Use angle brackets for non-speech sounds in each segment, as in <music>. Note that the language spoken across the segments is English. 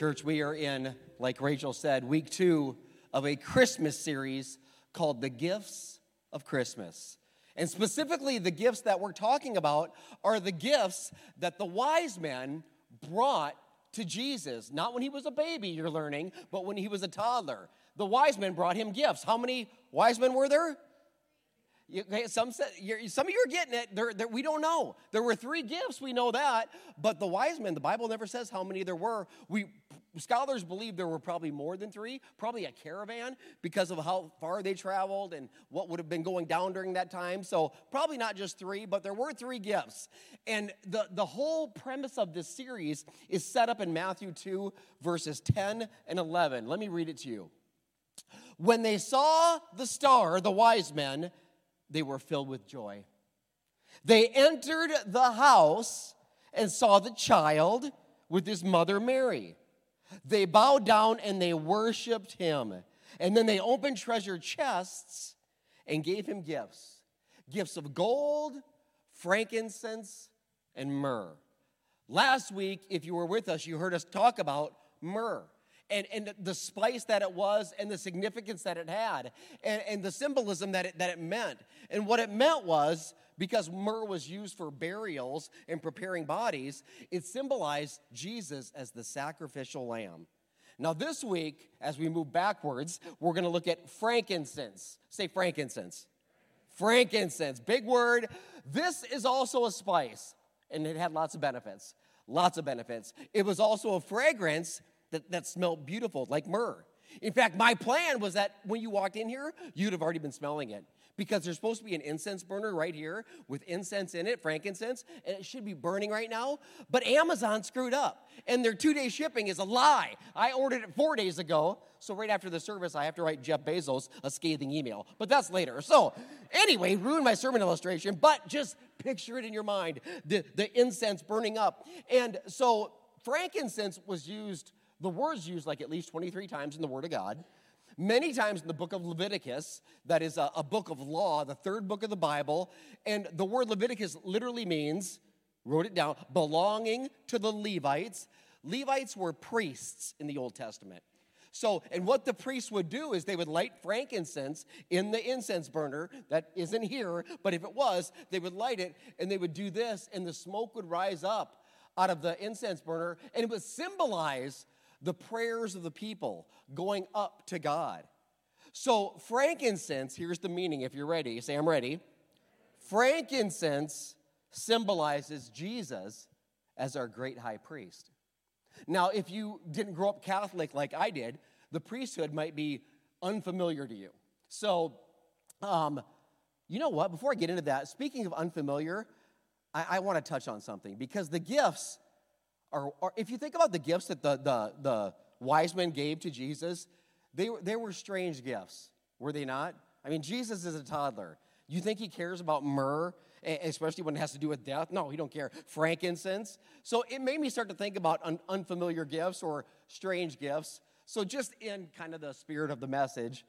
Church, we are in, like Rachel said, week two of a Christmas series called The Gifts of Christmas. And specifically, the gifts that we're talking about are the gifts that the wise men brought to Jesus. Not when he was a baby, you're learning, but when he was a toddler. The wise men brought him gifts. How many wise men were there? Some, said, some of you are getting it. They're, they're, we don't know. There were three gifts, we know that. But the wise men, the Bible never says how many there were. We scholars believe there were probably more than three, probably a caravan because of how far they traveled and what would have been going down during that time. So probably not just three, but there were three gifts. And the, the whole premise of this series is set up in Matthew 2, verses 10 and 11. Let me read it to you. When they saw the star, the wise men, they were filled with joy. They entered the house and saw the child with his mother Mary. They bowed down and they worshiped him. And then they opened treasure chests and gave him gifts gifts of gold, frankincense, and myrrh. Last week, if you were with us, you heard us talk about myrrh and, and the spice that it was and the significance that it had and, and the symbolism that it, that it meant. And what it meant was because myrrh was used for burials and preparing bodies, it symbolized Jesus as the sacrificial lamb. Now, this week, as we move backwards, we're going to look at frankincense. Say frankincense. Frankincense, big word. This is also a spice, and it had lots of benefits. Lots of benefits. It was also a fragrance that, that smelled beautiful, like myrrh. In fact, my plan was that when you walked in here, you'd have already been smelling it because there's supposed to be an incense burner right here with incense in it, frankincense, and it should be burning right now. But Amazon screwed up, and their two day shipping is a lie. I ordered it four days ago, so right after the service, I have to write Jeff Bezos a scathing email, but that's later. So, anyway, ruined my sermon illustration, but just picture it in your mind the, the incense burning up. And so, frankincense was used the word's used like at least 23 times in the Word of God. Many times in the book of Leviticus, that is a, a book of law, the third book of the Bible. And the word Leviticus literally means, wrote it down, belonging to the Levites. Levites were priests in the Old Testament. So, and what the priests would do is they would light frankincense in the incense burner that isn't here, but if it was, they would light it and they would do this, and the smoke would rise up out of the incense burner, and it would symbolize the prayers of the people going up to God. So, frankincense, here's the meaning if you're ready. Say, I'm ready. Frankincense symbolizes Jesus as our great high priest. Now, if you didn't grow up Catholic like I did, the priesthood might be unfamiliar to you. So, um, you know what? Before I get into that, speaking of unfamiliar, I, I want to touch on something because the gifts or, or if you think about the gifts that the, the, the wise men gave to Jesus, they, they were strange gifts, were they not? I mean, Jesus is a toddler. You think he cares about myrrh, especially when it has to do with death? No, he don't care. Frankincense. So it made me start to think about un- unfamiliar gifts or strange gifts. So just in kind of the spirit of the message,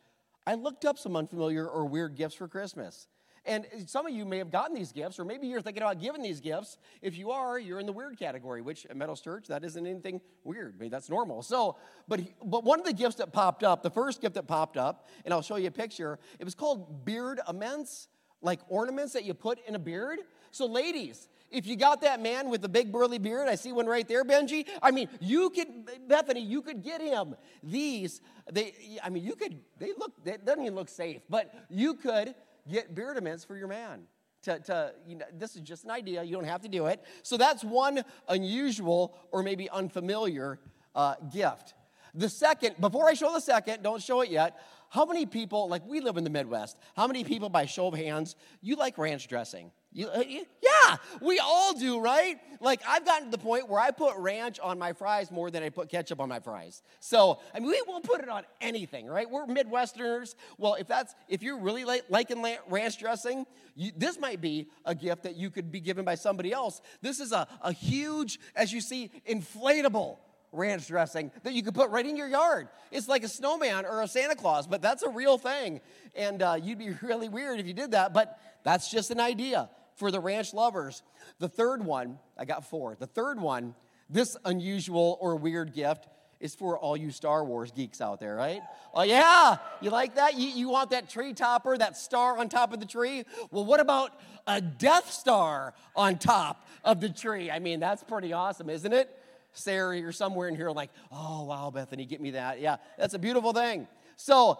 I looked up some unfamiliar or weird gifts for Christmas. And some of you may have gotten these gifts, or maybe you're thinking about giving these gifts. If you are, you're in the weird category, which at Meadows Church, that isn't anything weird. I mean, that's normal. So, but, but one of the gifts that popped up, the first gift that popped up, and I'll show you a picture, it was called Beardaments, like ornaments that you put in a beard. So, ladies, if you got that man with the big burly beard, I see one right there, Benji. I mean, you could, Bethany, you could get him these. They, I mean, you could. They look. They doesn't even look safe, but you could get Beardaments for your man. To, to, you know, this is just an idea. You don't have to do it. So that's one unusual or maybe unfamiliar uh, gift. The second, before I show the second, don't show it yet. How many people, like we live in the Midwest, how many people, by show of hands, you like ranch dressing? You, uh, yeah, we all do, right? Like, I've gotten to the point where I put ranch on my fries more than I put ketchup on my fries. So, I mean, we will put it on anything, right? We're Midwesterners. Well, if that's, if you're really like, liking ranch dressing, you, this might be a gift that you could be given by somebody else. This is a, a huge, as you see, inflatable ranch dressing that you could put right in your yard. It's like a snowman or a Santa Claus, but that's a real thing. And uh, you'd be <laughs> really weird if you did that, but that's just an idea for the ranch lovers. The third one, I got four. The third one, this unusual or weird gift, is for all you Star Wars geeks out there, right? Oh, yeah, you like that? You, you want that tree topper, that star on top of the tree? Well, what about a Death Star on top of the tree? I mean, that's pretty awesome, isn't it? Sarah, you're somewhere in here like, oh, wow, Bethany, get me that. Yeah, that's a beautiful thing. So,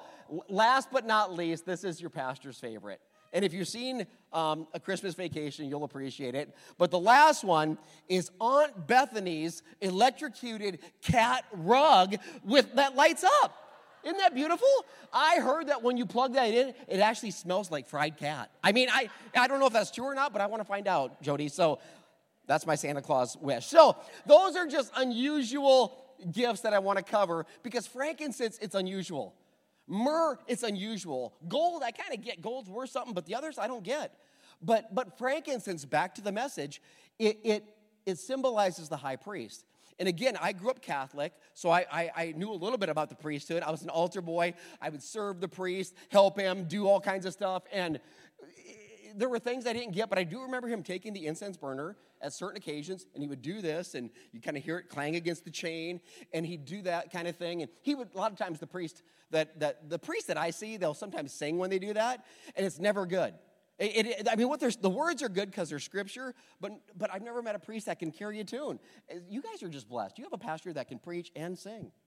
last but not least, this is your pastor's favorite. And if you've seen um, A Christmas Vacation, you'll appreciate it. But the last one is Aunt Bethany's electrocuted cat rug with that lights up. Isn't that beautiful? I heard that when you plug that in, it actually smells like fried cat. I mean, I, I don't know if that's true or not, but I want to find out, Jody. So that's my Santa Claus wish. So those are just unusual gifts that I want to cover because frankincense, it's unusual. Myrrh, it's unusual. Gold, I kind of get. Gold's worth something, but the others I don't get. But, but frankincense, back to the message, it, it, it symbolizes the high priest. And again, I grew up Catholic, so I, I, I, knew a little bit about the priesthood. I was an altar boy. I would serve the priest, help him, do all kinds of stuff. And eh, there were things I didn't get, but I do remember him taking the incense burner at certain occasions, and he would do this, and you kind of hear it clang against the chain, and he'd do that kind of thing. And he would, a lot of times, the priest that, that the priest that I see, they'll sometimes sing when they do that, and it's never good. It, it, I mean, what the words are good because they're scripture, but, but I've never met a priest that can carry a tune. You guys are just blessed. You have a pastor that can preach and sing. <laughs>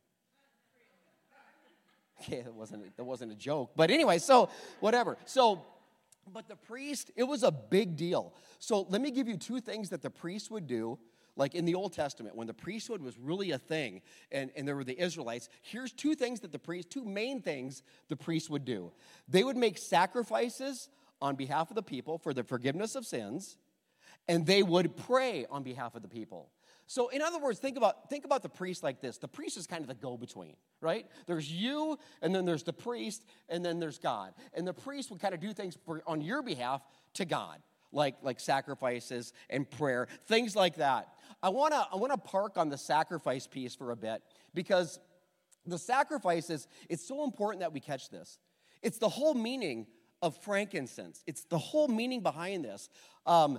Okay, that wasn't, that wasn't a joke. But anyway, so whatever. So but the priest, it was a big deal. So let me give you two things that the priest would do. Like in the Old Testament, when the priesthood was really a thing and, and there were the Israelites, here's two things that the priest, two main things the priest would do. They would make sacrifices on behalf of the people for the forgiveness of sins, and they would pray on behalf of the people. So, in other words, think about, think about the priest like this. The priest is kind of the go between, right? There's you, and then there's the priest, and then there's God. And the priest would kind of do things for, on your behalf to God, like, like sacrifices and prayer, things like that. I wanna, I wanna park on the sacrifice piece for a bit because the sacrifices, it's so important that we catch this. It's the whole meaning of frankincense, it's the whole meaning behind this. Um,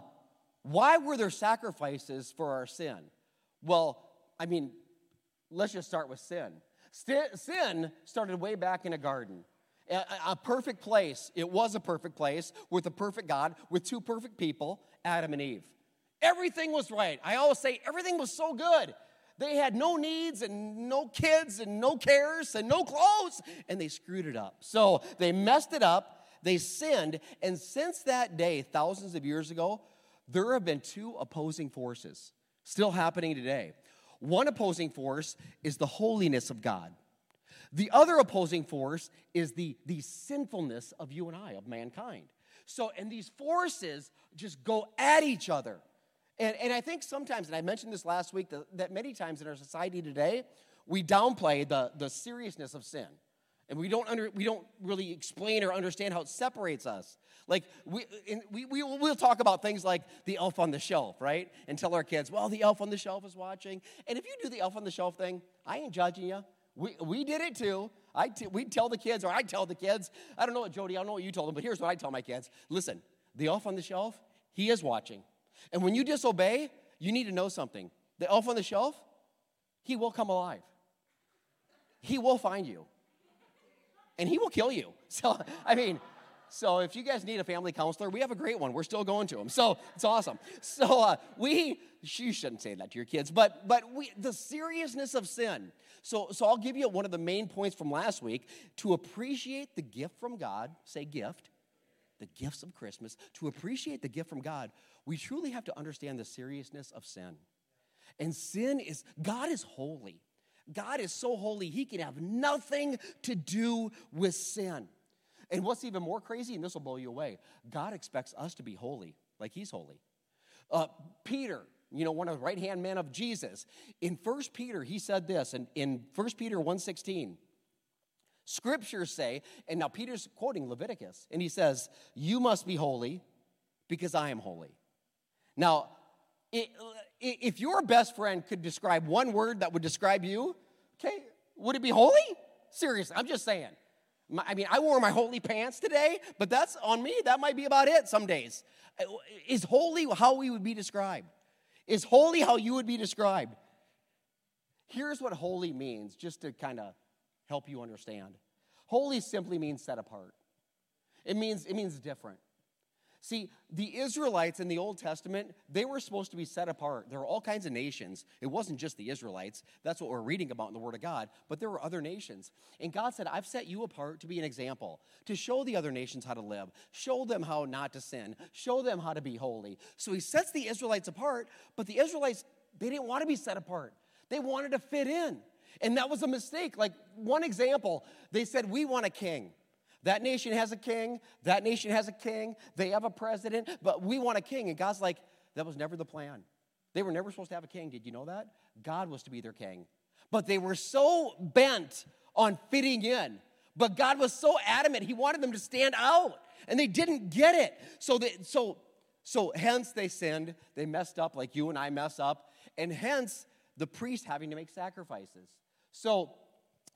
why were there sacrifices for our sin? Well, I mean, let's just start with sin. Sin started way back in a garden. A perfect place. It was a perfect place with a perfect God, with two perfect people, Adam and Eve. Everything was right. I always say everything was so good. They had no needs and no kids and no cares and no clothes, and they screwed it up. So they messed it up, they sinned, and since that day, thousands of years ago, there have been two opposing forces still happening today. One opposing force is the holiness of God. The other opposing force is the, the sinfulness of you and I, of mankind. So, and these forces just go at each other. And, and I think sometimes, and I mentioned this last week, that, that many times in our society today, we downplay the, the seriousness of sin. And we don't, under, we don't really explain or understand how it separates us. Like, we, we, we, we'll talk about things like the elf on the shelf, right? And tell our kids, well, the elf on the shelf is watching. And if you do the elf on the shelf thing, I ain't judging you. We, we did it too. I t- we'd tell the kids, or I tell the kids, I don't know what Jody, I don't know what you told them, but here's what I tell my kids. Listen, the elf on the shelf, he is watching. And when you disobey, you need to know something. The elf on the shelf, he will come alive. He will find you and he will kill you. <laughs> So, I mean, so if you guys need a family counselor, we have a great one. We're still going to them. So it's awesome. So uh, we, you shouldn't say that to your kids, but but we, the seriousness of sin. So so I'll give you one of the main points from last week to appreciate the gift from God. Say gift, the gifts of Christmas. To appreciate the gift from God, we truly have to understand the seriousness of sin. And sin is God is holy. God is so holy, he can have nothing to do with sin. And what's even more crazy, and this will blow you away, God expects us to be holy, like he's holy. Uh, Peter, you know, one of the right hand men of Jesus, in First Peter, he said this, and in First Peter 1.16, scriptures say, and now Peter's quoting Leviticus, and he says, You must be holy because I am holy. Now, it, if your best friend could describe one word that would describe you, okay, would it be holy? Seriously, I'm just saying. I mean, I wore my holy pants today, but that's on me. That might be about it some days. Is holy how we would be described? Is holy how you would be described? Here's what holy means, just to kind of help you understand. Holy simply means set apart. It means, it means different. See, the Israelites in the Old Testament, they were supposed to be set apart. There were all kinds of nations. It wasn't just the Israelites. That's what we're reading about in the Word of God. But there were other nations. And God said, I've set you apart to be an example, to show the other nations how to live, show them how not to sin, show them how to be holy. So he sets the Israelites apart, but the Israelites, they didn't want to be set apart. They wanted to fit in. And that was a mistake. Like one example, they said, We want a king. That nation has a king, that nation has a king, they have a president, but we want a king. And God's like, that was never the plan. They were never supposed to have a king. Did you know that? God was to be their king. But they were so bent on fitting in. But God was so adamant, He wanted them to stand out. And they didn't get it. So, they, so, so hence they sinned. They messed up like you and I mess up. And hence the priest having to make sacrifices. So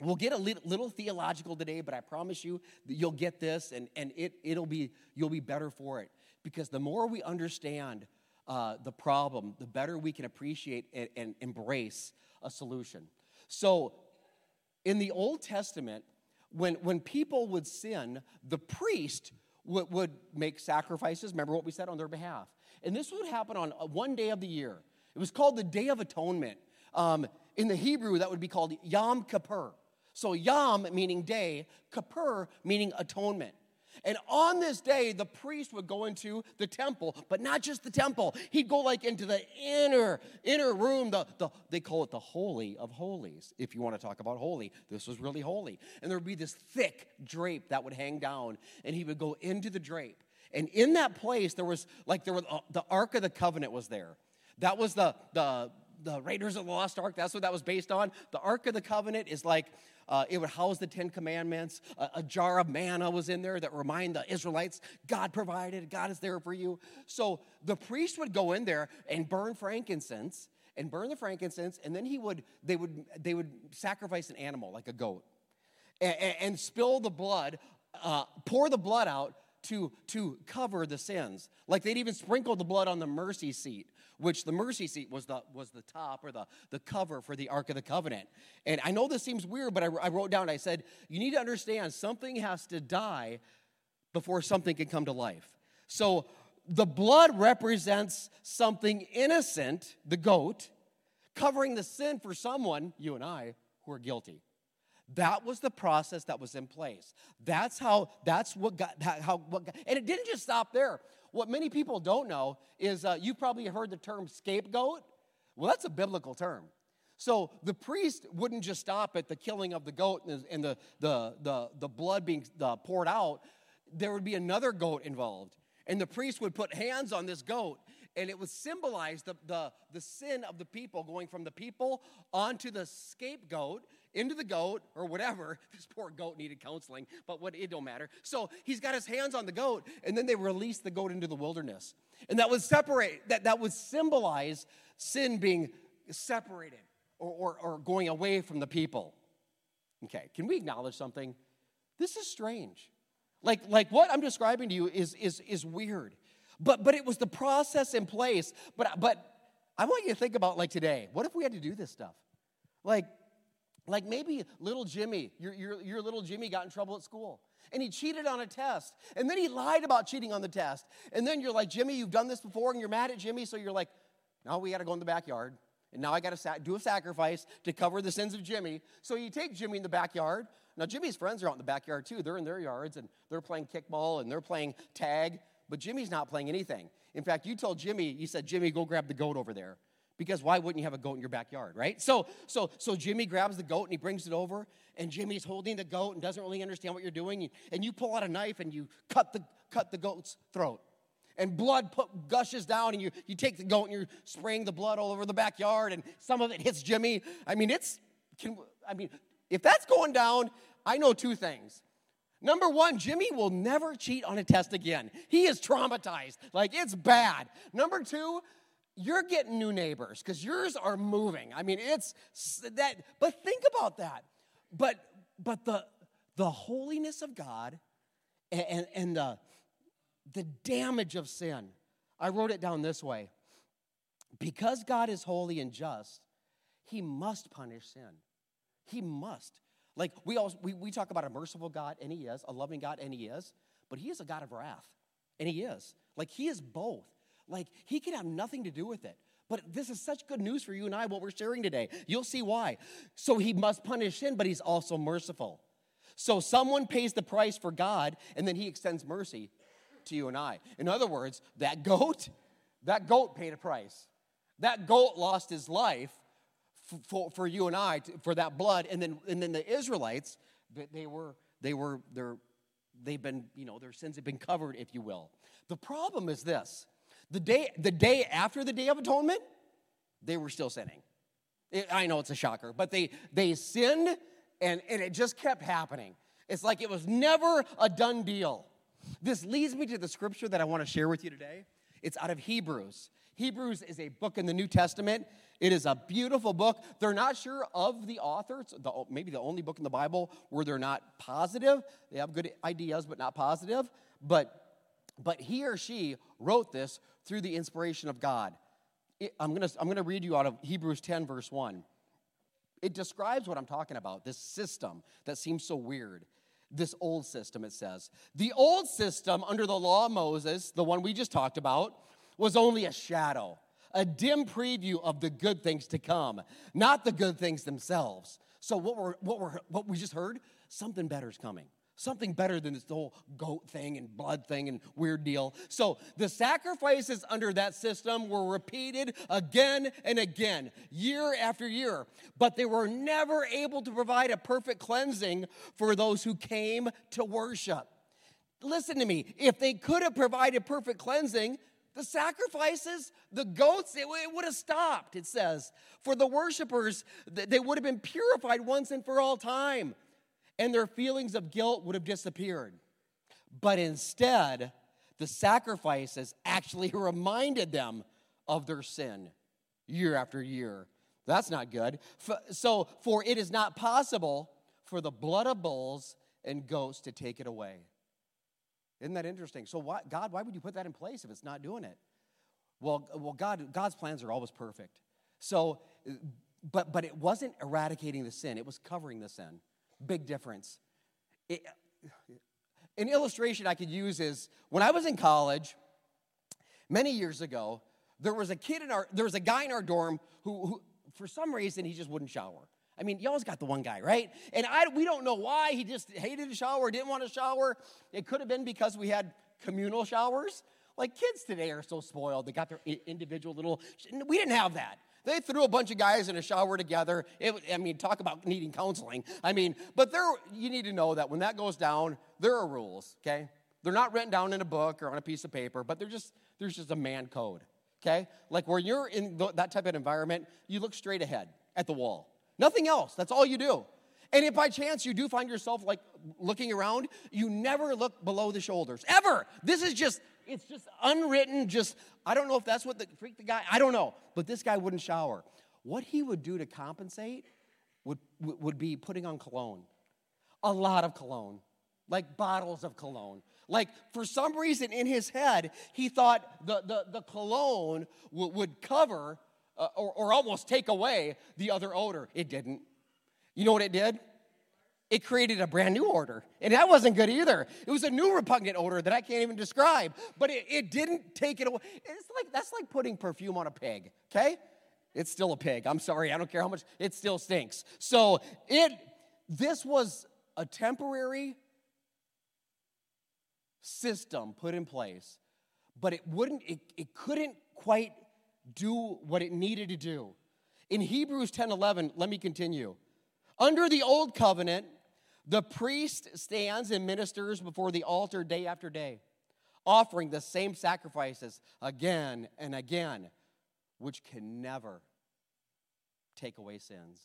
We'll get a little, theological today, but I promise you that you'll get this and, and it, it'll be, you'll be better for it. Because the more we understand uh, the problem, the better we can appreciate and, and embrace a solution. So, in the Old Testament, when, when people would sin, the priest would, would make sacrifices. Remember what we said on their behalf. And this would happen on uh, one day of the year. It was called the Day of Atonement. Um, in the Hebrew, that would be called Yom Kippur. So Yom meaning day, Kippur meaning atonement. And on this day, the priest would go into the temple, but not just the temple. He'd go like into the inner, inner room. The, the, they call it the Holy of Holies, if you want to talk about holy. This was really holy. And there would be this thick drape that would hang down, and he would go into the drape. And in that place, there was like there was uh, the Ark of the Covenant was there. That was the the the Raiders of the Lost Ark. That's what that was based on. The Ark of the Covenant is like uh, it would house the Ten Commandments. A, a, jar of manna was in there that remind the Israelites God provided, God is there for you. So the priest would go in there and burn frankincense and burn the frankincense, and then he would they would they would sacrifice an animal like a goat and, and spill the blood, uh, pour the blood out to, to cover the sins. Like they'd even sprinkle the blood on the mercy seat, which the mercy seat was the, was the top or the, the cover for the Ark of the Covenant. And I know this seems weird, but I, I wrote down, I said, you need to understand something has to die before something can come to life. So the blood represents something innocent, the goat, covering the sin for someone, you and I, who are guilty. That was the process that was in place. That's how, that's what got, how, what got, and it didn't just stop there. What many people don't know is uh, you probably heard the term scapegoat. Well, that's a biblical term. So the priest wouldn't just stop at the killing of the goat and the, and the, the, the, the, blood being uh, poured out. There would be another goat involved. And the priest would put hands on this goat and it would symbolize the, the, the sin of the people going from the people onto the scapegoat into the goat or whatever. <laughs> This poor goat needed counseling, but what it don't matter. So he's got his hands on the goat, and then they release the goat into the wilderness. And that would separate, that, that would symbolize sin being separated or, or, or going away from the people. Okay, can we acknowledge something? This is strange. Like, like what I'm describing to you is, is, is weird. But, but it was the process in place. But, but I want you to think about like today. What if we had to do this stuff? Like, like maybe little Jimmy, your, your, your little Jimmy got in trouble at school and he cheated on a test. And then he lied about cheating on the test. And then you're like, Jimmy, you've done this before and you're mad at Jimmy. So you're like, now we got to go in the backyard. And now I got to sa- do a sacrifice to cover the sins of Jimmy. So you take Jimmy in the backyard. Now, Jimmy's friends are out in the backyard too. They're in their yards and they're playing kickball and they're playing tag. But Jimmy's not playing anything. In fact, you told Jimmy, you said, Jimmy, go grab the goat over there. Because why wouldn't you have a goat in your backyard, right? So, so, so Jimmy grabs the goat and he brings it over, and Jimmy's holding the goat and doesn't really understand what you're doing. And you pull out a knife and you cut the, cut the goat's throat. And blood put, gushes down, and you, you take the goat and you're spraying the blood all over the backyard, and some of it hits Jimmy. I mean, it's, can, I mean, if that's going down, I know two things. Number one, Jimmy will never cheat on a test again. He is traumatized. Like, it's bad. Number two, you're getting new neighbors because yours are moving. I mean, it's that, but think about that. But, but the, the holiness of God and, and, and the, the damage of sin, I wrote it down this way. Because God is holy and just, he must punish sin. He must. Like we always we, we talk about a merciful God, and he is, a loving God, and he is, but he is a God of wrath. And he is. Like he is both. Like he can have nothing to do with it. But this is such good news for you and I, what we're sharing today. You'll see why. So he must punish sin, but he's also merciful. So someone pays the price for God, and then he extends mercy to you and I. In other words, that goat, that goat paid a price. That goat lost his life for, for you and I, for that blood. And then, and then the Israelites, they were, they were, they're, they've been, you know, their sins have been covered, if you will. The problem is this the day, the day after the Day of Atonement, they were still sinning. It, I know it's a shocker, but they, they sinned and, and it just kept happening. It's like it was never a done deal. This leads me to the scripture that I want to share with you today. It's out of Hebrews. Hebrews is a book in the New Testament. It is a beautiful book. They're not sure of the author. It's the, maybe the only book in the Bible where they're not positive. They have good ideas, but not positive. But, but he or she wrote this through the inspiration of God. It, I'm going to I'm going to read you out of Hebrews 10, verse 1. It describes what I'm talking about this system that seems so weird. This old system, it says. The old system under the law of Moses, the one we just talked about, was only a shadow, a dim preview of the good things to come, not the good things themselves. So, what, we're, what, we're, what we just heard, something better is coming. Something better than this whole goat thing and blood thing and weird deal. So the sacrifices under that system were repeated again and again, year after year, but they were never able to provide a perfect cleansing for those who came to worship. Listen to me, if they could have provided perfect cleansing, the sacrifices, the goats, it, it, would have stopped, it says. For the worshipers, they would have been purified once and for all time and their feelings of guilt would have disappeared. But instead, the sacrifices actually <laughs> reminded them of their sin year after year. That's not good. So, for it is not possible for the blood of bulls and goats to take it away. Isn't that interesting? So, why, God, why would you put that in place if it's not doing it? Well, well God, God's plans are always perfect. So, but, but it wasn't eradicating the sin, it was covering the sin. Big difference. It, an illustration I could use is when I was in college, many years ago, there was a kid in our, there was a guy in our dorm who, who for some reason, he just wouldn't shower. I mean, y'all's got the one guy, right? And I, we don't know why he just hated to shower, didn't want to shower. It could have been because we had communal showers. Like kids today are so spoiled; they got their individual little. We didn't have that. They threw a bunch of guys in a shower together. It, I mean, talk about needing counseling. I mean, but there, you need to know that when that goes down, there are rules, okay? They're not written down in a book or on a piece of paper, but they're just, there's just a man code, okay? Like where you're in that type of environment, you look straight ahead at the wall. Nothing else. That's all you do. And if by chance you do find yourself like looking around, you never look below the shoulders, ever. This is just it's just unwritten, just, I don't know if that's what the the guy, I don't know. But this guy wouldn't shower. What he would do to compensate would, would be putting on cologne. A lot of cologne, like bottles of cologne. Like for some reason in his head, he thought the, the, the cologne w- would cover uh, or, or almost take away the other odor. It didn't. You know what it did? it created a brand new odor. And that wasn't good either. It was a new repugnant odor that I can't even describe. But it, it didn't take it away. It's like that's like putting perfume on a pig, okay? It's still a pig. I'm sorry, I don't care how much, it still stinks. So it this was a temporary system put in place, but it wouldn't, it, it couldn't quite do what it needed to do. In Hebrews 10 11, let me continue. Under the old covenant, the priest stands and ministers before the altar day after day, offering the same sacrifices again and again, which can never take away sins.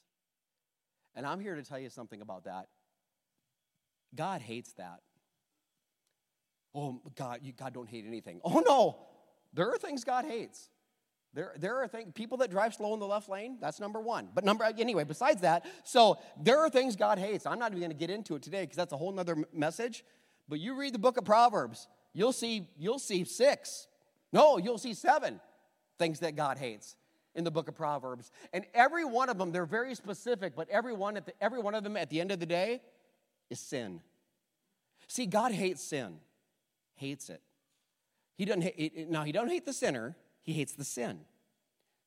And I'm here to tell you something about that. God hates that. Oh, God, you, God don't hate anything. <laughs> Oh, no. There are things God hates. There, there are things, people that drive slow in the left lane, that's number one. But number, anyway, besides that, so there are things God hates. I'm not even to get into it today because that's a whole nother message. But you read the book of Proverbs, you'll see, you'll see six. No, you'll see seven things that God hates. in the book of Proverbs. And every one of them, they're very specific, but every one, at the, every one of them at the end of the day is sin. See, God hates sin, hates it. He doesn't now, He doesn't hate the sinner, He hates the sin.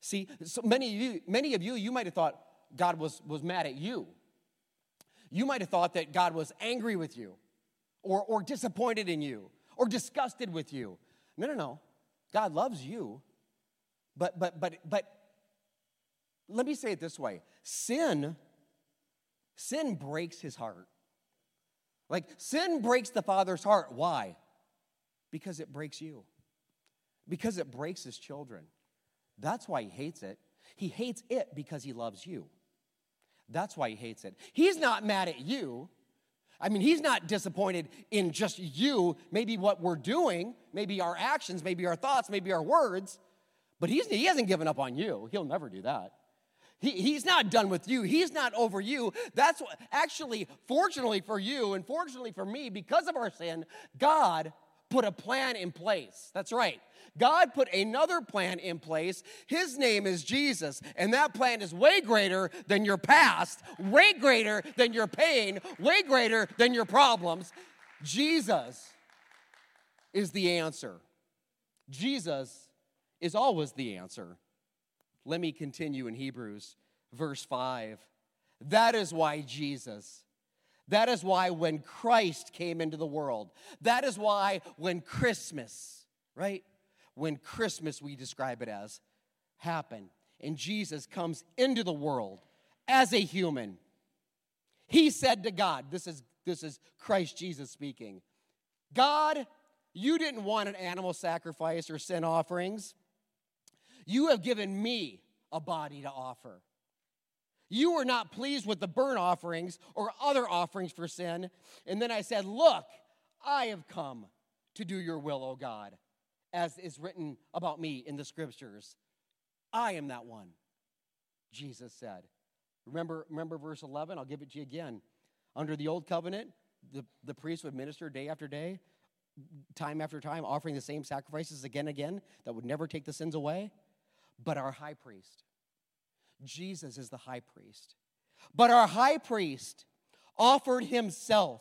See, so many of you, many of you, you might have thought God was, was mad at you. You might have thought that God was angry with you or, or disappointed in you or disgusted with you. No, no, no. God loves you. But but but but let me say it this way. Sin sin breaks his heart. Like sin breaks the father's heart. Why? Because it breaks you. Because it breaks his children. That's why he hates it. He hates it because he loves you. That's why he hates it. He's not mad at you. I mean, he's not disappointed in just you, maybe what we're doing, maybe our actions, maybe our thoughts, maybe our words, but he's, he hasn't given up on you. He'll never do that. He, he's not done with you. He's not over you. That's what, actually, fortunately for you and fortunately for me, because of our sin, God put a plan in place. That's right. God put another plan in place. His name is Jesus, and that plan is way greater than your past, way greater than your pain, way greater than your problems. Jesus is the answer. Jesus is always the answer. Let me continue in Hebrews, verse 5. That is why Jesus that is why when Christ came into the world, that is why when Christmas, right? When Christmas, we describe it as, happened, and Jesus comes into the world as a human, he said to God, this is, this is Christ Jesus speaking, God, you didn't want an animal sacrifice or sin offerings. You have given me a body to offer. You were not pleased with the burnt offerings or other offerings for sin. And then I said, Look, I have come to do your will, O God, as is written about me in the scriptures. I am that one, Jesus said. Remember, remember verse 11? I'll give it to you again. Under the old covenant, the, the priest would minister day after day, time after time, offering the same sacrifices again and again that would never take the sins away. But our high priest, Jesus is the high priest. But our high priest offered himself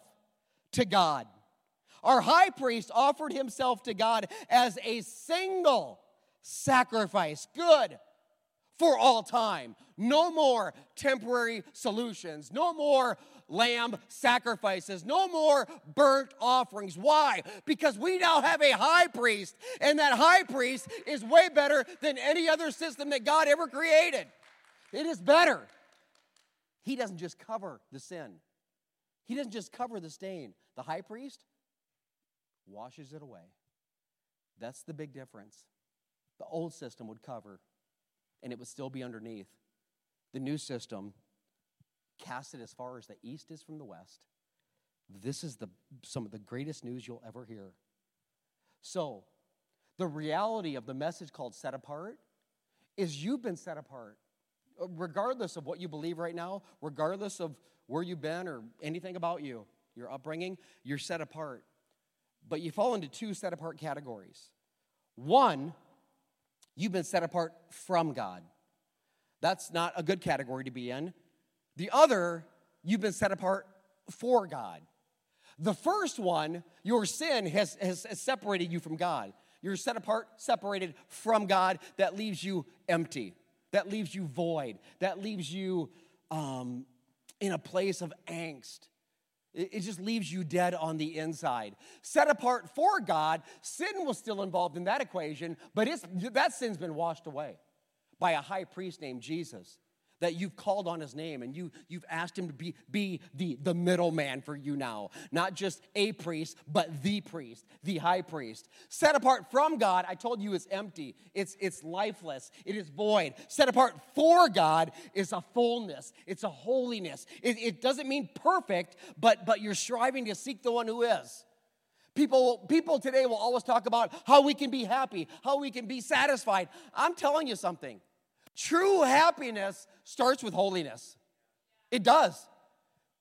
to God. Our high priest offered himself to God as a single sacrifice, good for all time. No more temporary solutions, no more lamb sacrifices, no more burnt offerings. Why? Because we now have a high priest, and that high priest is way better than any other system that God ever created. It is better. He doesn't just cover the sin, he doesn't just cover the stain. The high priest washes it away. That's the big difference. The old system would cover, and it would still be underneath. The new system cast it as far as the east is from the west. This is the, some of the greatest news you'll ever hear. So, the reality of the message called set apart is you've been set apart regardless of what you believe right now, regardless of where you've been or anything about you, your upbringing, you're set apart. But you fall into two set apart categories. One, you've been set apart from God. That's not a good category to be in. The other, you've been set apart for God. The first one, your sin has, has, has separated you from God. You're set apart, separated from God, that leaves you empty that leaves you void, that leaves you um, in a place of angst. It, just leaves you dead on the inside. Set apart for God, sin was still involved in that equation, but it's, that sin's been washed away by a high priest named Jesus that you've called on his name and you, you've asked him to be, be the, the middleman for you now. Not just a priest, but the priest, the high priest. Set apart from God, I told you it's empty, it's, it's lifeless, it is void. Set apart for God is a fullness, it's a holiness. It, it doesn't mean perfect, but, but you're striving to seek the one who is. People, people today will always talk about how we can be happy, how we can be satisfied. I'm telling you something. True happiness starts with holiness. It does.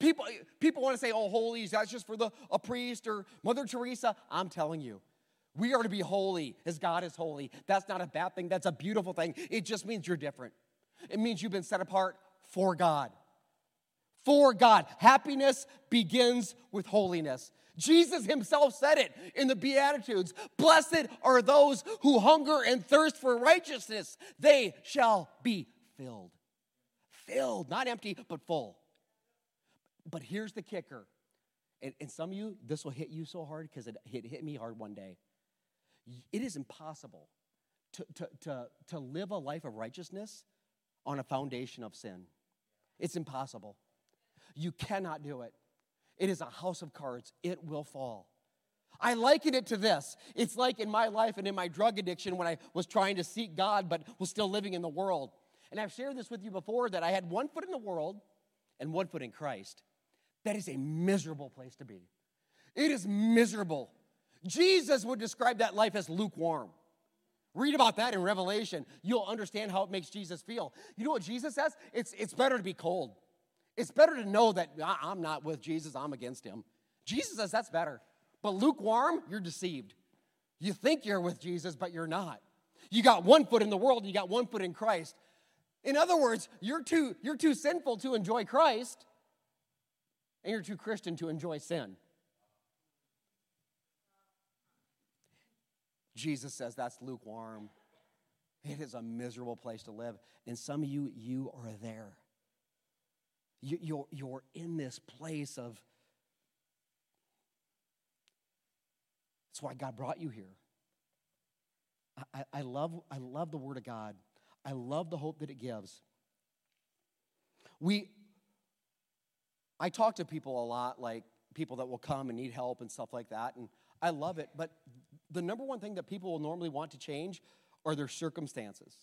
People, people want to say, oh, holy, that's just for the, a priest or Mother Teresa. I'm telling you, We are to be holy as God is holy. That's not a bad thing, that's a beautiful thing. It just means you're different. It means you've been set apart for God. For God. Happiness begins with holiness. Jesus himself said it in the Beatitudes Blessed are those who hunger and thirst for righteousness, they shall be filled. Filled, not empty, but full. But here's the kicker. And, and some of you, this will hit you so hard because it hit, hit me hard one day. It is impossible to, to, to, to live a life of righteousness on a foundation of sin. It's impossible. You cannot do it. It is a house of cards, it will fall. I liken it to this. It's like in my life and in my drug addiction when I was trying to seek God but was still living in the world. And I've shared this with you before that I had one foot in the world and one foot in Christ. That is a miserable place to be. It is miserable. Jesus would describe that life as lukewarm. Read about that in Revelation. You'll understand how it makes Jesus feel. You know what Jesus says? It's, it's better to be cold. It's better to know that I'm not with Jesus, I'm against him. Jesus says that's better. But lukewarm, you're deceived. You think you're with Jesus, but you're not. You got one foot in the world, and you got one foot in Christ. In other words, you're too, you're too sinful to enjoy Christ, and you're too Christian to enjoy sin. Jesus says that's lukewarm. It is a miserable place to live. And some of you, you are there. You, you're, you're in this place of, that's why God brought you here. I, I, love, I love the Word of God. I love the hope that it gives. We, I talk to people a lot, like people that will come and need help and stuff like that, and I love it. But the number one thing that people will normally want to change are their circumstances.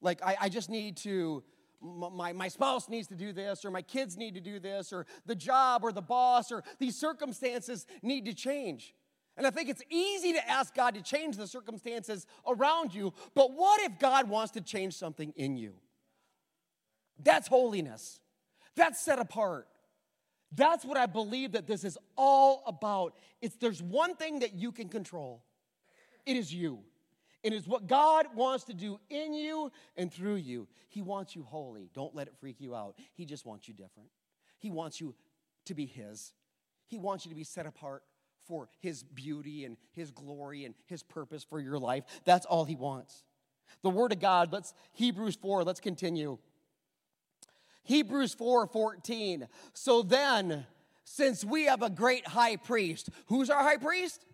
Like, I, I just need to my, my spouse needs to do this, or my kids need to do this, or the job, or the boss, or these circumstances need to change. And I think it's easy to ask God to change the circumstances around you, but what if God wants to change something in you? That's holiness. That's set apart. That's what I believe that this is all about. It's there's one thing that you can control. It is you. It is what God wants to do in you and through you. He wants you holy. Don't let it freak you out. He just wants you different. He wants you to be His. He wants you to be set apart for His beauty and His glory and His purpose for your life. That's all He wants. The Word of God, let's, Hebrews 4, let's continue. Hebrews 4 14. So then, since we have a great high priest, who's our high priest?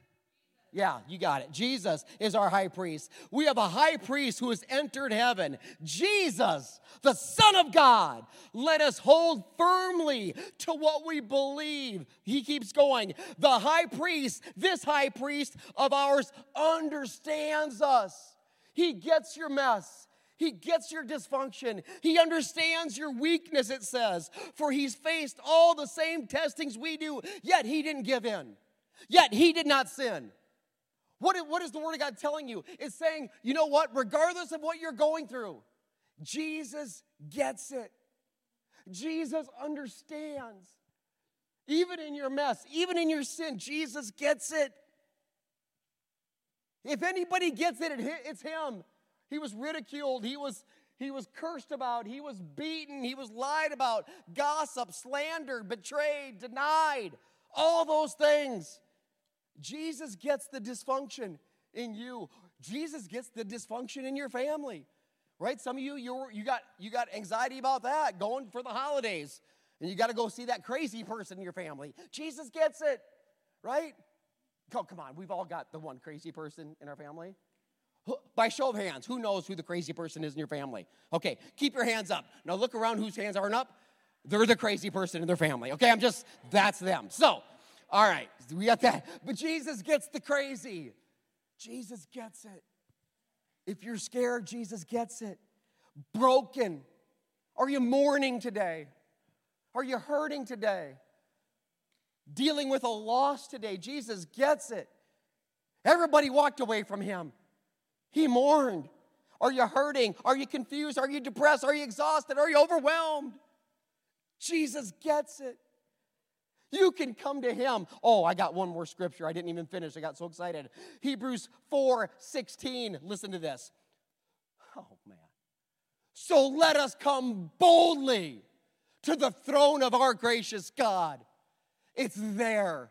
Yeah, you got it. Jesus is our high priest. We have a high priest who has entered heaven. Jesus, the Son of God. Let us hold firmly to what we believe. He keeps going. The high priest, this high priest of ours, understands us. He gets your mess. He gets your dysfunction. He understands your weakness, it says. For he's faced all the same testings we do, yet he didn't give in. Yet he did not sin. What, what is the Word of God telling you? It's saying, you know what? Regardless of what you're going through, Jesus gets it. Jesus understands. Even in your mess, even in your sin, Jesus gets it. If anybody gets it, it's him. He was ridiculed, he was, he was cursed about, he was beaten, he was lied about, gossip, slandered, betrayed, denied, all those things. Jesus gets the dysfunction in you. Jesus gets the dysfunction in your family. Right? Some of you you you got you got anxiety about that going for the holidays and you got to go see that crazy person in your family. Jesus gets it. Right? Oh, come on, we've all got the one crazy person in our family. By show of hands, who knows who the crazy person is in your family? Okay, keep your hands up. Now look around whose hands aren't up. They're the crazy person in their family. Okay, I'm just, that's them. So, all right, we got that. But Jesus gets the crazy. Jesus gets it. If you're scared, Jesus gets it. Broken. Are you mourning today? Are you hurting today? Dealing with a loss today? Jesus gets it. Everybody walked away from him. He mourned. Are you hurting? Are you confused? Are you depressed? Are you exhausted? Are you overwhelmed? Jesus gets it. You can come to him. Oh, I got one more scripture. I didn't even finish. I got so excited. Hebrews 4 16. Listen to this. Oh, man. So let us come boldly to the throne of our gracious God. It's there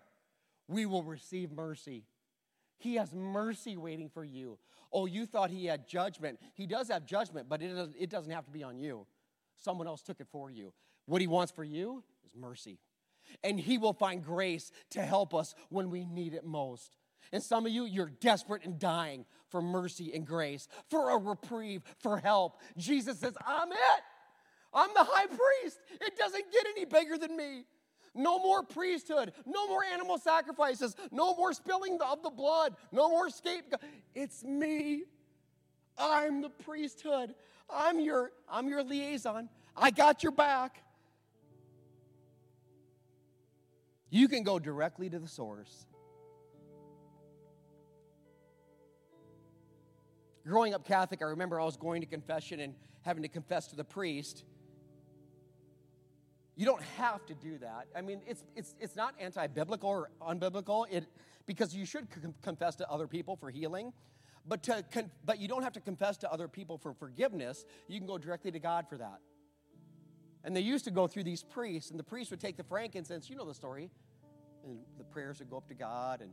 we will receive mercy. He has mercy waiting for you. Oh, you thought he had judgment. He does have judgment, but it doesn't, it doesn't have to be on you. Someone else took it for you. What he wants for you is mercy. And he will find grace to help us when we need it most. And some of you, you're desperate and dying for mercy and grace, for a reprieve, for help. Jesus says, I'm it. I'm the high priest. It doesn't get any bigger than me. No more priesthood, no more animal sacrifices, no more spilling of the blood, no more scapegoat. It's me. I'm the priesthood. I'm your I'm your liaison. I got your back. You can go directly to the source. Growing up Catholic, I remember I was going to confession and having to confess to the priest. You don't have to do that. I mean, it's, it's, it's not anti biblical or unbiblical it, because you should confess to other people for healing. But, to con- but you don't have to confess to other people for forgiveness. You can go directly to God for that. And they used to go through these priests, and the priests would take the frankincense. You know the story. And the prayers would go up to God and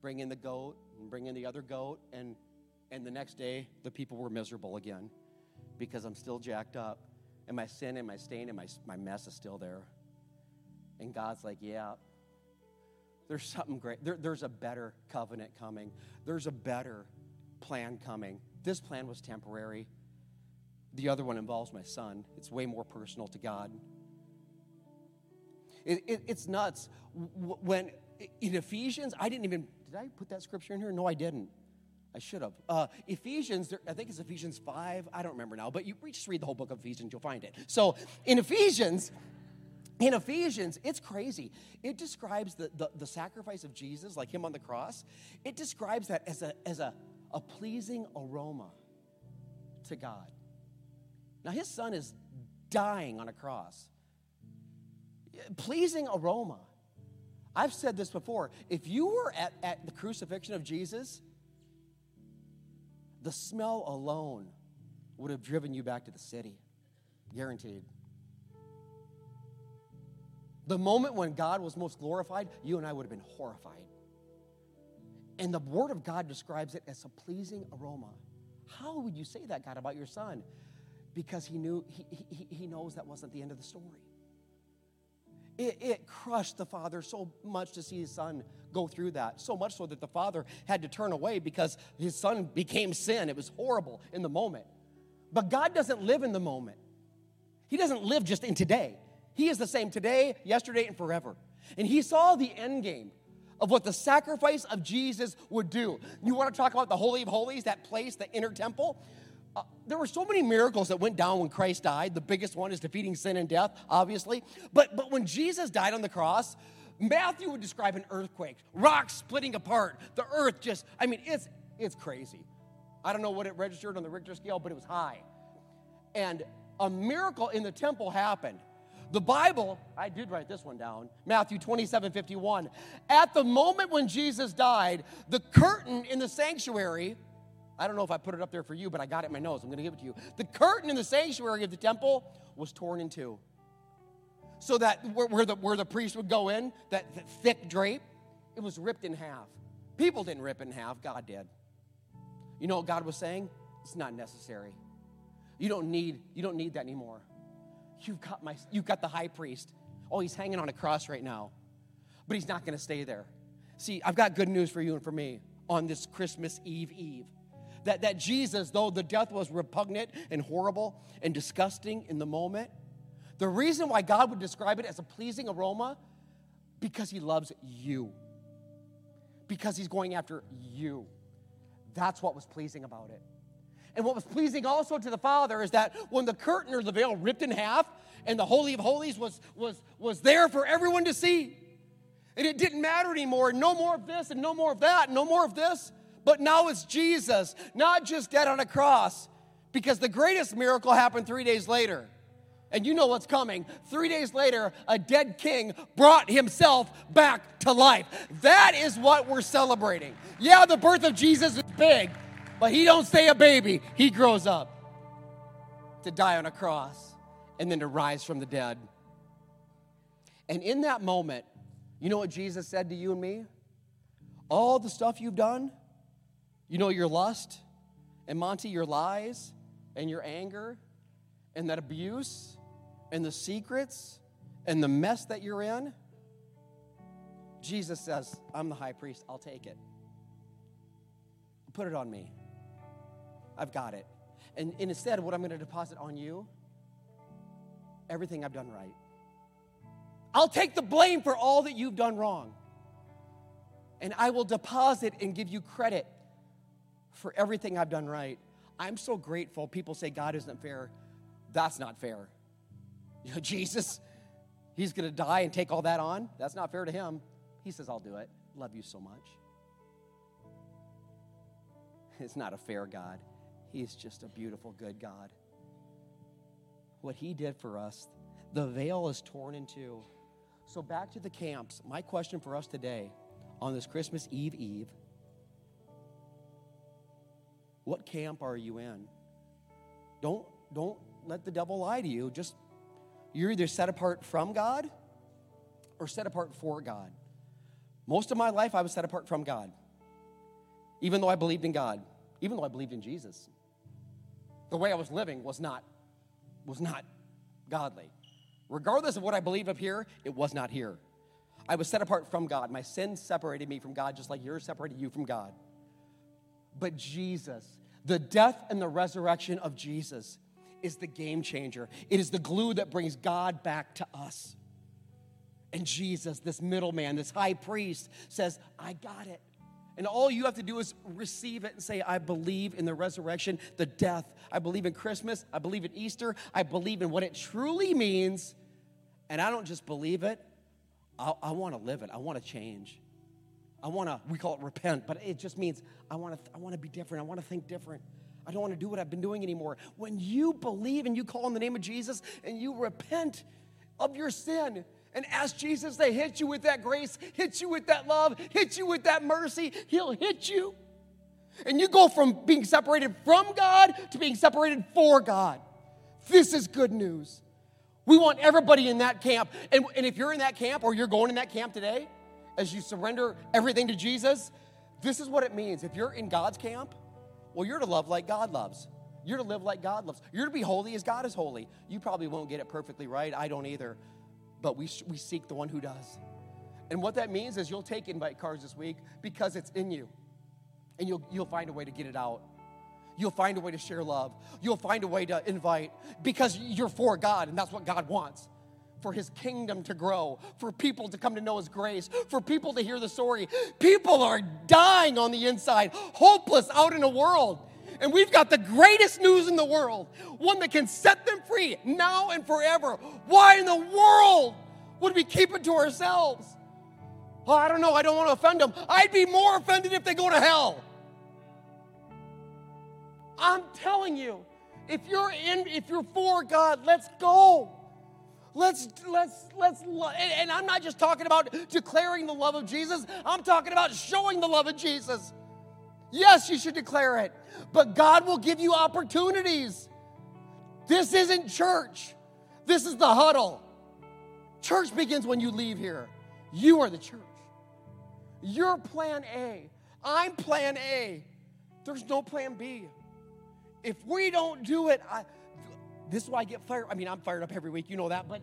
bring in the goat and bring in the other goat. And, and the next day, the people were miserable again because I'm still jacked up and my sin and my stain and my, my mess is still there. And God's like, yeah, there's something great. There, there's a better covenant coming, there's a better plan coming. This plan was temporary. The other one involves my son. It's way more personal to God. It, it, it's nuts. When in Ephesians, I didn't even, did I put that scripture in here? No, I didn't. I should have. Uh, Ephesians, I think it's Ephesians 5. I don't remember now, but you just read the whole book of Ephesians, you'll find it. So in Ephesians, in Ephesians, it's crazy. It describes the, the, the, sacrifice of Jesus, like him on the cross. It describes that as, a, as a, a pleasing aroma to God. Now, his son is dying on a cross. Pleasing aroma. I've said this before. If you were at, at the crucifixion of Jesus, the smell alone would have driven you back to the city. Guaranteed. The moment when God was most glorified, you and I would have been horrified. And the Word of God describes it as a pleasing aroma. How would you say that, God, about your son? Because he knew he, he, he knows that wasn't the end of the story. It, it crushed the father so much to see his son go through that. So much so that the father had to turn away because his son became sin. It was horrible in the moment. But God doesn't live in the moment, He doesn't live just in today. He is the same today, yesterday, and forever. And He saw the end game of what the sacrifice of Jesus would do. You want to talk about the Holy of Holies, that place, the inner temple? Uh, there were so many miracles that went down when Christ died. The biggest one is defeating sin and death, obviously. But, but when Jesus died on the cross, Matthew would describe an earthquake, rocks splitting apart, the earth just, I mean, it's, it's crazy. I don't know what it registered on the Richter scale, but it was high. And a miracle in the temple happened. The Bible, I did write this one down, Matthew 27 51. At the moment when Jesus died, the curtain in the sanctuary, I don't know if I put it up there for you, but I got it in my nose. I'm going to give it to you. The curtain in the sanctuary of the temple was torn in two so that where, where, the, where the priest would go in, that, that thick drape, it was ripped in half. People didn't rip in half, God did. You know what God was saying? It's not necessary. You don't need, you don't need that anymore. You've got my you've got the high priest. Oh, he's hanging on a cross right now. But he's not going to stay there. See, I've got good news for you and for me on this Christmas Eve Eve. That, that Jesus, though the death was repugnant and horrible and disgusting in the moment, the reason why God would describe it as a pleasing aroma, because He loves you. Because He's going after you. That's what was pleasing about it. And what was pleasing also to the Father is that when the curtain or the veil ripped in half and the Holy of Holies was, was, was there for everyone to see, and it didn't matter anymore. No more of this and no more of that, no more of this. But now it's Jesus, not just dead on a cross, because the greatest miracle happened three days later And you know what's coming. Three days later, a dead king brought himself back to life. That is what we're celebrating. Yeah, the birth of Jesus is big, but he don't stay a baby. He grows up to die on a cross and then to rise from the dead. And in that moment, you know what Jesus said to you and me? All the stuff you've done, you know, your lust, and Monty, your lies, and your anger, and that abuse, and the secrets and the mess that you're in, Jesus says, I'm the high priest, I'll take it. Put it on me. I've got it. And, and instead, what I'm going to deposit on you, everything I've done right. I'll take the blame for all that you've done wrong. And I will deposit and give you credit for everything I've done right. I'm so grateful. People say God isn't fair. That's not fair. You know, <laughs> Jesus, he's going to die and take all that on. That's not fair to him. He says, I'll do it. Love you so much. <laughs> It's not a fair God. He's just a beautiful, good God. What he did for us, the veil is torn in two. So, back to the camps. My question for us today on this Christmas Eve Eve what camp are you in? Don't, don't let the devil lie to you. Just you're either set apart from God or set apart for God. Most of my life, I was set apart from God, even though I believed in God, even though I believed in Jesus. The way I was living was not, was not godly. Regardless of what I believe up here, it was not here. I was set apart from God. My sin separated me from God, just like yours separated you from God. But Jesus, the death and the resurrection of Jesus, is the game changer. It is the glue that brings God back to us. And Jesus, this middleman, this high priest, says, I got it. And all you have to do is receive it and say, I believe in the resurrection, the death. I believe in Christmas. I believe in Easter. I believe in what it truly means. And I don't just believe it, I, I want to live it. I want to change. I want to, we call it repent, but it just means I want to, I want to be different. I want to think different. I don't want to do what I've been doing anymore. When you believe and you call on the name of Jesus and you repent of your sin and ask Jesus to hit you with that grace, hit you with that love, hit you with that mercy, He'll hit you. And you go from being separated from God to being separated for God. This is good news. We want everybody in that camp. And, and if you're in that camp or you're going in that camp today, as you surrender everything to Jesus, this is what it means. If you're in God's camp, well, you're to love like God loves. You're to live like God loves. You're to be holy as God is holy. You probably won't get it perfectly right. I don't either. But we, we seek the one who does. And what that means is you'll take invite cards this week because it's in you. And you'll, you'll find a way to get it out. You'll find a way to share love. You'll find a way to invite because you're for God and that's what God wants for his kingdom to grow, for people to come to know his grace, for people to hear the story. People are dying on the inside, hopeless out in the world. And we've got the greatest news in the world, one that can set them free now and forever. Why in the world would we keep it to ourselves? Oh, I don't know, I don't want to offend them. I'd be more offended if they go to hell. I'm telling you, if you're in, if you're for God, let's go. Let's, let's, let's, and I'm not just talking about declaring the love of Jesus, I'm talking about showing the love of Jesus. Yes, you should declare it, but God will give you opportunities. This isn't church, this is the huddle. Church begins when you leave here. You are the church. You're plan A. I'm plan A. There's no plan B. If we don't do it, I, this is why I get fired. I mean, I'm fired up every week, you know that, but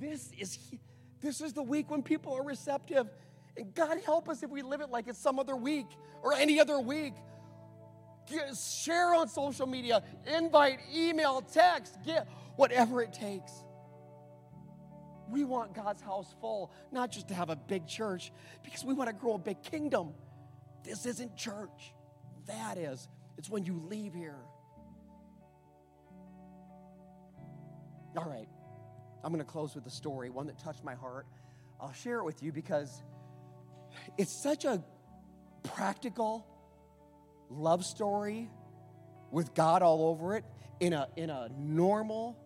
this is this is the week when people are receptive. And God help us if we live it like it's some other week or any other week. Share on social media, invite, email, text, get whatever it takes. We want God's house full, not just to have a big church, because we want to grow a big kingdom. This isn't church. That is. It's when you leave here All right, I'm going to close with a story, one that touched my heart. I'll share it with you because it's such a practical love story with God all over it in a, in a normal,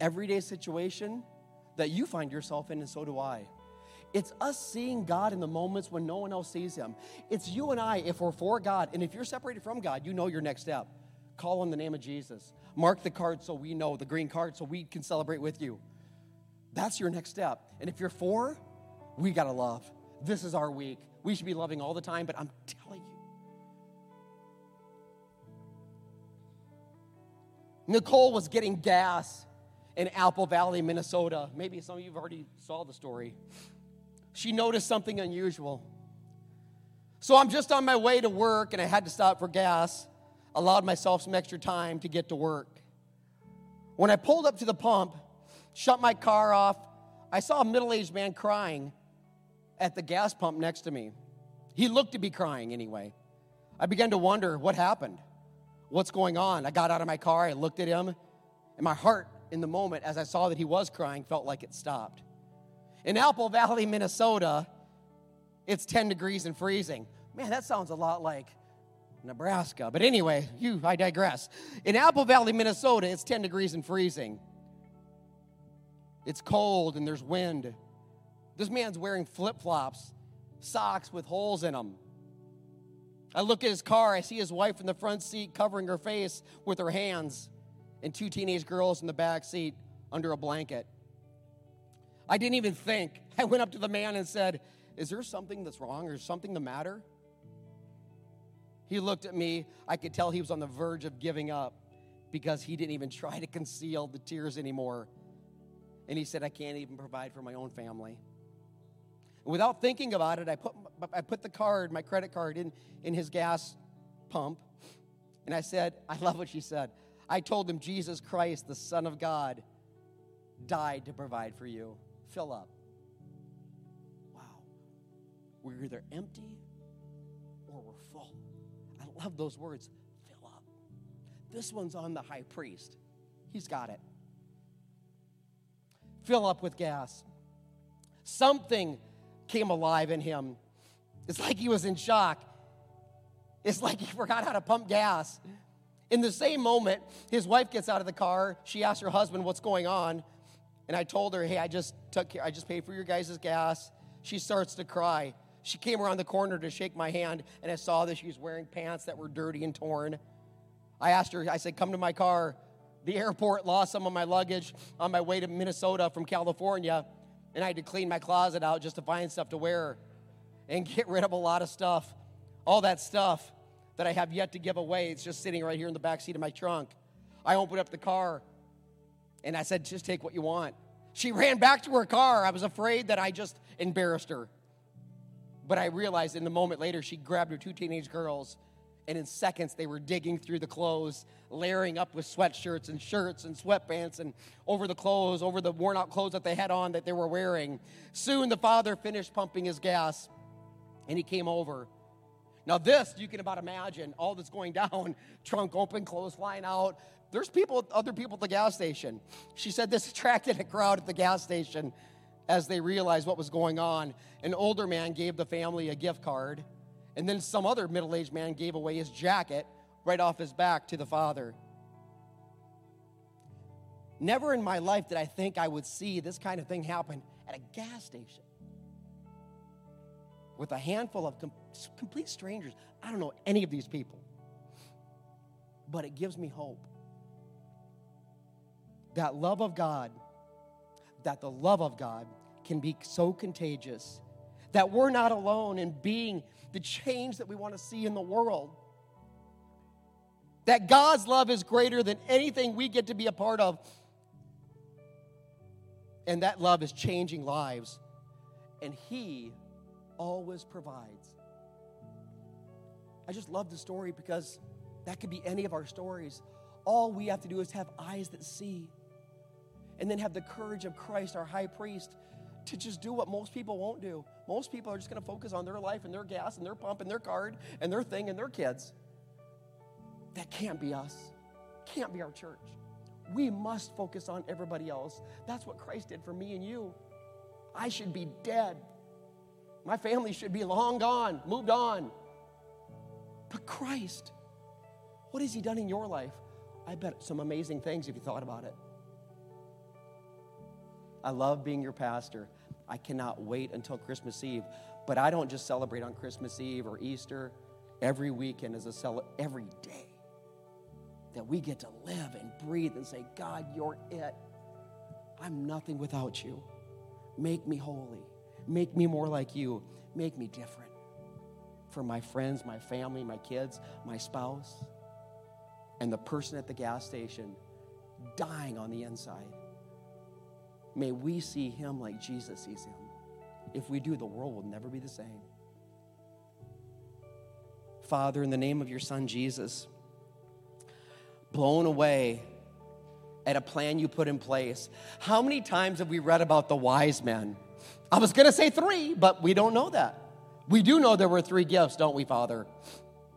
everyday situation that you find yourself in, and so do I. It's us seeing God in the moments when no one else sees Him. It's you and I, if we're for God, and if you're separated from God, you know your next step. Call on the name of Jesus. Mark the card so we know, the green card, so we can celebrate with you. That's your next step. And if you're for, we got to love. This is our week. We should be loving all the time, but I'm telling you. Nicole was getting gas in Apple Valley, Minnesota. Maybe some of you have already saw the story. She noticed something unusual. So I'm just on my way to work and I had to stop for gas. Allowed myself some extra time to get to work. When I pulled up to the pump, shut my car off, I saw a middle aged man crying at the gas pump next to me. He looked to be crying anyway. I began to wonder what happened. What's going on? I got out of my car, I looked at him, and my heart in the moment, as I saw that he was crying, felt like it stopped. In Apple Valley, Minnesota, it's 10 degrees and freezing. Man, that sounds a lot like Nebraska. But anyway, you, I digress. In Apple Valley, Minnesota, it's 10 degrees and freezing. It's cold and there's wind. This man's wearing flip flops, socks with holes in them. I look at his car, I see his wife in the front seat covering her face with her hands, and two teenage girls in the back seat under a blanket. I didn't even think. I went up to the man and said, Is there something that's wrong or something the matter? He looked at me. I could tell he was on the verge of giving up because he didn't even try to conceal the tears anymore. And he said, I can't even provide for my own family. Without thinking about it, I put, I put the card, my credit card, in, in his gas pump. And I said, I love what she said. I told him, Jesus Christ, the Son of God, died to provide for you. Fill up. Wow. We're either empty love those words. Fill up. This one's on the high priest. He's got it. Fill up with gas. Something came alive in him. It's like he was in shock. It's like he <laughs> forgot how to pump gas. In the same moment, his wife gets out of the car. She asks her husband what's going on. And I told her, hey, I just took care, I just paid for your guys' gas. She starts to cry. She came around the corner to shake my hand, and I saw that she was wearing pants that were dirty and torn. I asked her, I said, come to my car. The airport lost some of my luggage on my way to Minnesota from California, and I had to clean my closet out just to find stuff to wear and get rid of a lot of stuff. All that stuff that I have yet to give away, it's just sitting right here in the back seat of my trunk. I opened up the car and I said, just take what you want. She ran back to her car. I was afraid that I just embarrassed her. But I realized in the moment later, she grabbed her two teenage girls, and in seconds, they were digging through the clothes, layering up with sweatshirts and shirts and sweatpants and over the clothes, over the worn out clothes that they had on that they were wearing. Soon, the father finished pumping his gas, and he came over. Now, this, you can about imagine all that's going <laughs> down trunk open, clothes flying out, there's people, other people at the gas station. She said this attracted a crowd at the gas station as they realized what was going on. An older man gave the family a gift card, and then some other middle aged man gave away his jacket right off his back to the father. Never in my life did I think I would see this kind of thing happen at a gas station with a handful of com- complete strangers. I don't know any of these people, but it gives me hope that love of God, that the love of God can be so contagious that we're not alone in being the change that we want to see in the world. That God's love is greater than anything we get to be a part of. And that love is changing lives. And He always provides. I just love the story because that could be any of our stories. All we have to do is have eyes that see and then have the courage of Christ, our high priest, to just do what most people won't do. Most people are just going to focus on their life and their gas and their pump and their card and their thing and their kids. That can't be us, can't be our church. We must focus on everybody else. That's what Christ did for me and you. I should be dead. My family should be long gone, moved on. But Christ, what has He done in your life? I bet some amazing things if you thought about it. I love being your pastor. I cannot wait until Christmas Eve. But I don't just celebrate on Christmas Eve or Easter. Every weekend is a cel- every day that we get to live and breathe and say, God, you're it. I'm nothing without you. Make me holy. Make me more like you. Make me different for my friends, my family, my kids, my spouse, and the person at the gas station dying on the inside. May we see him like Jesus sees him. If we do, the world will never be the same. Father, in the name of your Son Jesus, blown away at a plan you put in place. How many times have we read about the wise men? I was going to say three, but we don't know that. We do know there were three gifts, don't we, Father?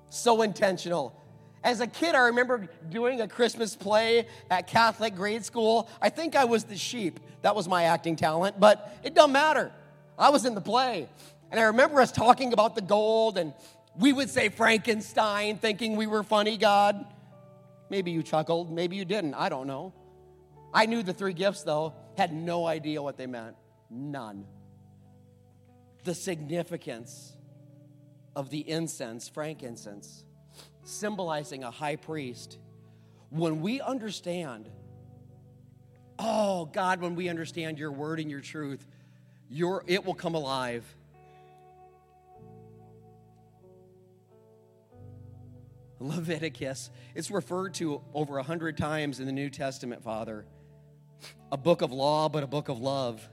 So intentional. As a kid, I remember doing a Christmas play at Catholic grade school. I think I was the sheep. That was my acting talent, but it doesn't matter. I was in the play. And I remember us talking about the gold, and we would say Frankenstein, thinking we were funny, God. Maybe you chuckled, maybe you didn't. I don't know. I knew the three gifts, though, had no idea what they meant. None. The significance of the incense, frankincense, symbolizing a high priest. When we understand, oh God, when we understand your word and your truth, your, it will come alive. Leviticus, it's referred to over a hundred times in the New Testament, Father. A book of law, but a book of love.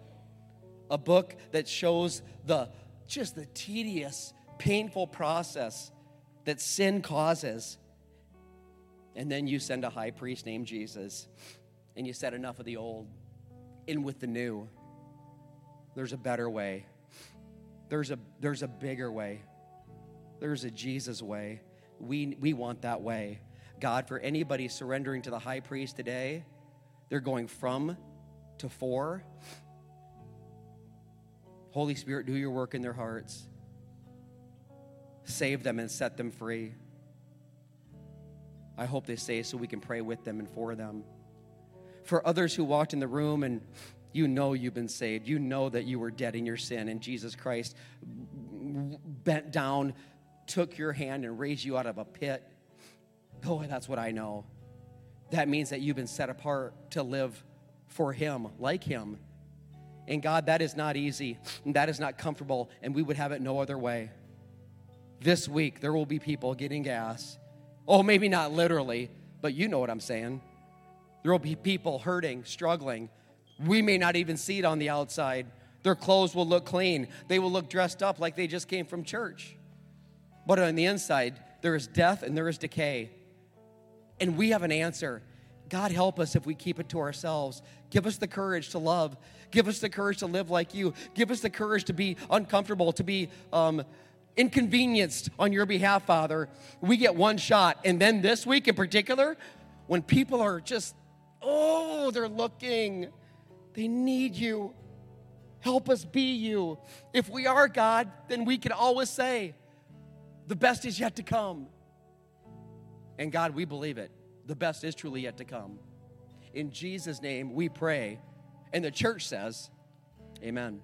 A book that shows the just the tedious, painful process that sin causes. And then you send a high priest named Jesus, and you said enough of the old, in with the new. There's a better way. There's a, there's a bigger way. There's a Jesus way. We, we want that way. God, for anybody surrendering to the high priest today, they're going from to for. Holy Spirit, do your work in their hearts. Save them and set them free. I hope they stay so we can pray with them and for them. For others who walked in the room and you know you've been saved. You know that you were dead in your sin, and Jesus Christ bent down, took your hand, and raised you out of a pit. Boy, that's what I know. That means that you've been set apart to live for Him, like Him. And God, that is not easy, and that is not comfortable, and we would have it no other way. This week, there will be people getting gas. Oh, maybe not literally, but you know what I'm saying. There will be people hurting, struggling, we may not even see it on the outside. Their clothes will look clean, they will look dressed up like they just came from church. But on the inside, there is death and there is decay. And we have an answer. God, help us if we keep it to ourselves. Give us the courage to love. Give us the courage to live like you. Give us the courage to be uncomfortable, to be um, inconvenienced on your behalf, Father. We get one shot. And then this week in particular, when people are just, oh, they're looking they need you. Help us be you. If we are God, then we can always say, the best is yet to come. And God, we believe it. The best is truly yet to come. In Jesus' name, we pray. And the church says, Amen.